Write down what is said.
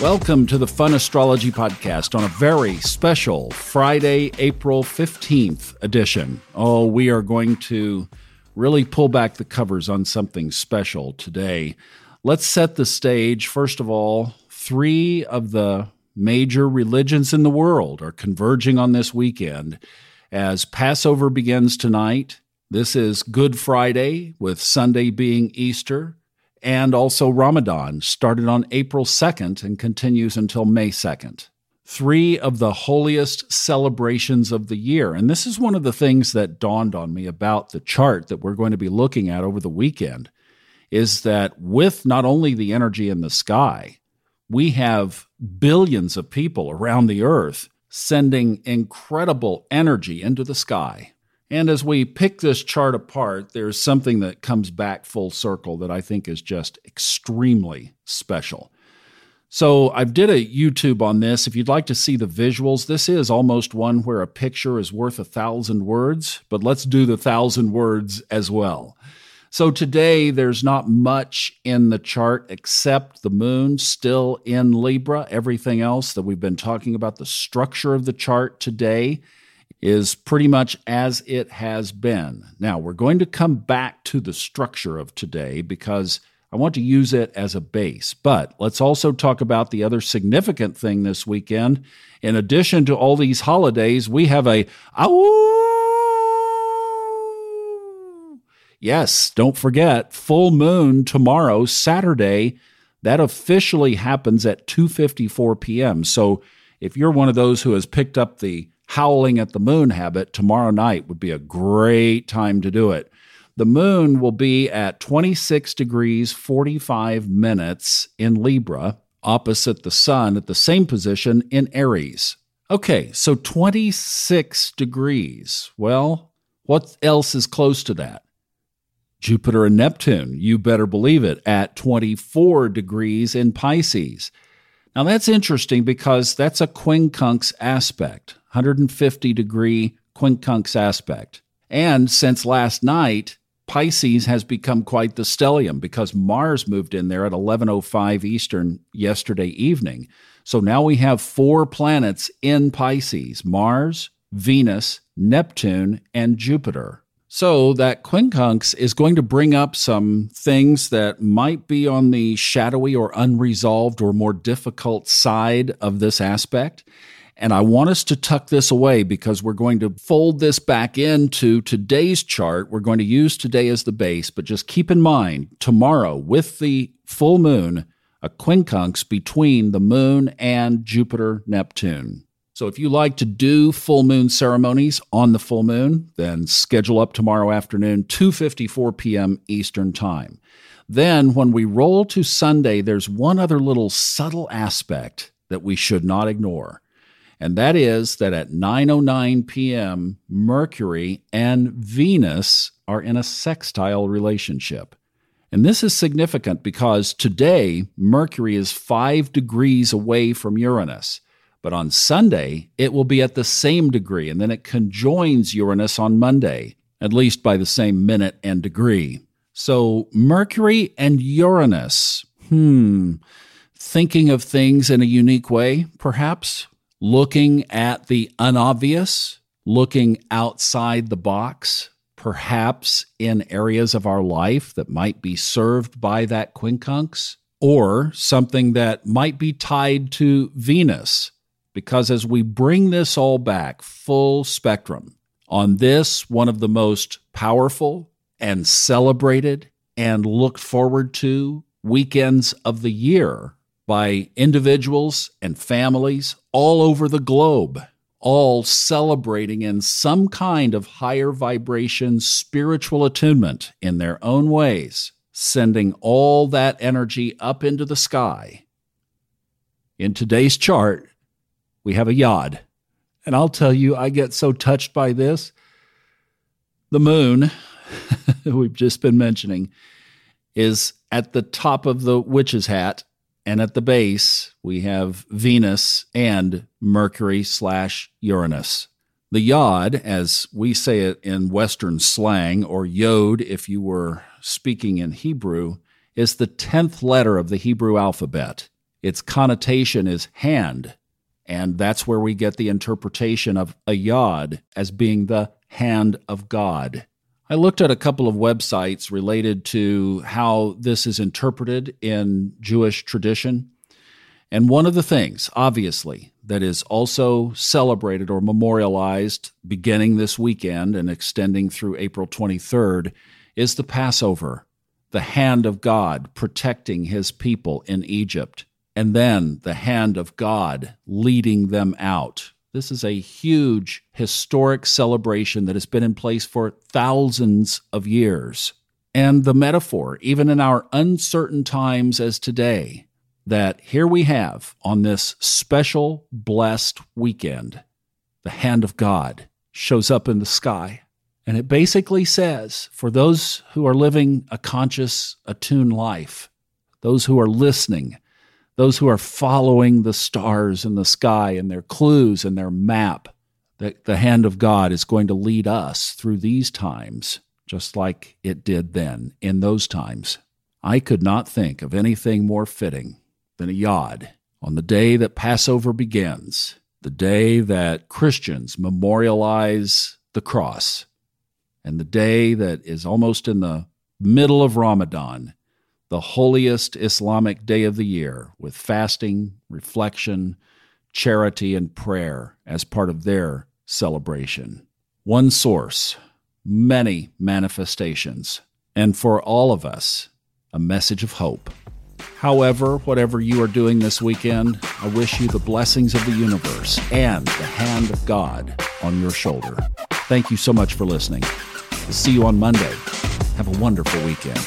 Welcome to the Fun Astrology Podcast on a very special Friday, April 15th edition. Oh, we are going to really pull back the covers on something special today. Let's set the stage. First of all, three of the major religions in the world are converging on this weekend as Passover begins tonight. This is Good Friday, with Sunday being Easter and also Ramadan started on April 2nd and continues until May 2nd. Three of the holiest celebrations of the year. And this is one of the things that dawned on me about the chart that we're going to be looking at over the weekend is that with not only the energy in the sky, we have billions of people around the earth sending incredible energy into the sky and as we pick this chart apart, there's something that comes back full circle that I think is just extremely special. So I've did a YouTube on this. If you'd like to see the visuals, this is almost one where a picture is worth a thousand words, but let's do the thousand words as well. So today there's not much in the chart except the moon still in Libra. Everything else that we've been talking about, the structure of the chart today is pretty much as it has been. Now, we're going to come back to the structure of today because I want to use it as a base. But let's also talk about the other significant thing this weekend. In addition to all these holidays, we have a Yes, don't forget, full moon tomorrow, Saturday. That officially happens at 2:54 p.m. So, if you're one of those who has picked up the howling at the moon habit, tomorrow night would be a great time to do it. The moon will be at 26 degrees 45 minutes in Libra, opposite the sun at the same position in Aries. Okay, so 26 degrees. Well, what else is close to that? Jupiter and Neptune, you better believe it, at 24 degrees in Pisces. Now that's interesting because that's a quincunx aspect. 150 degree quincunx aspect. And since last night, Pisces has become quite the stellium because Mars moved in there at 11:05 Eastern yesterday evening. So now we have four planets in Pisces: Mars, Venus, Neptune, and Jupiter. So that quincunx is going to bring up some things that might be on the shadowy or unresolved or more difficult side of this aspect. And I want us to tuck this away because we're going to fold this back into today's chart. We're going to use today as the base, but just keep in mind tomorrow with the full moon, a quincunx between the moon and Jupiter Neptune. So if you like to do full moon ceremonies on the full moon, then schedule up tomorrow afternoon 2:54 p.m. Eastern Time. Then when we roll to Sunday, there's one other little subtle aspect that we should not ignore and that is that at 9:09 p.m. Mercury and Venus are in a sextile relationship. And this is significant because today Mercury is 5 degrees away from Uranus. But on Sunday, it will be at the same degree, and then it conjoins Uranus on Monday, at least by the same minute and degree. So, Mercury and Uranus, hmm, thinking of things in a unique way, perhaps? looking at the unobvious, looking outside the box, perhaps in areas of our life that might be served by that quincunx, or something that might be tied to Venus. Because as we bring this all back, full spectrum, on this, one of the most powerful and celebrated and looked forward to weekends of the year by individuals and families all over the globe, all celebrating in some kind of higher vibration spiritual attunement in their own ways, sending all that energy up into the sky. In today's chart, we have a yod. And I'll tell you, I get so touched by this. The moon, we've just been mentioning, is at the top of the witch's hat and at the base, we have Venus and Mercury slash Uranus. The yod, as we say it in Western slang, or yod if you were speaking in Hebrew, is the 10th letter of the Hebrew alphabet. its connotation is hand, and that's where we get the interpretation of a yod as being the hand of God. I looked at a couple of websites related to how this is interpreted in Jewish tradition. And one of the things, obviously, that is also celebrated or memorialized beginning this weekend and extending through April 23rd is the Passover, the hand of God protecting his people in Egypt, and then the hand of God leading them out. This is a huge historic celebration that has been in place for thousands of years. And the metaphor, even in our uncertain times as today, that here we have on this special blessed weekend, the hand of God shows up in the sky. And it basically says for those who are living a conscious, attuned life, those who are listening, those who are following the stars in the sky and their clues and their map, that the hand of God is going to lead us through these times, just like it did then in those times. I could not think of anything more fitting than a yod on the day that Passover begins, the day that Christians memorialize the cross, and the day that is almost in the middle of Ramadan, the holiest Islamic day of the year, with fasting, reflection, charity, and prayer as part of their celebration. One source, many manifestations, and for all of us, a message of hope. However, whatever you are doing this weekend, I wish you the blessings of the universe and the hand of God on your shoulder. Thank you so much for listening. see you on Monday. Have a wonderful weekend.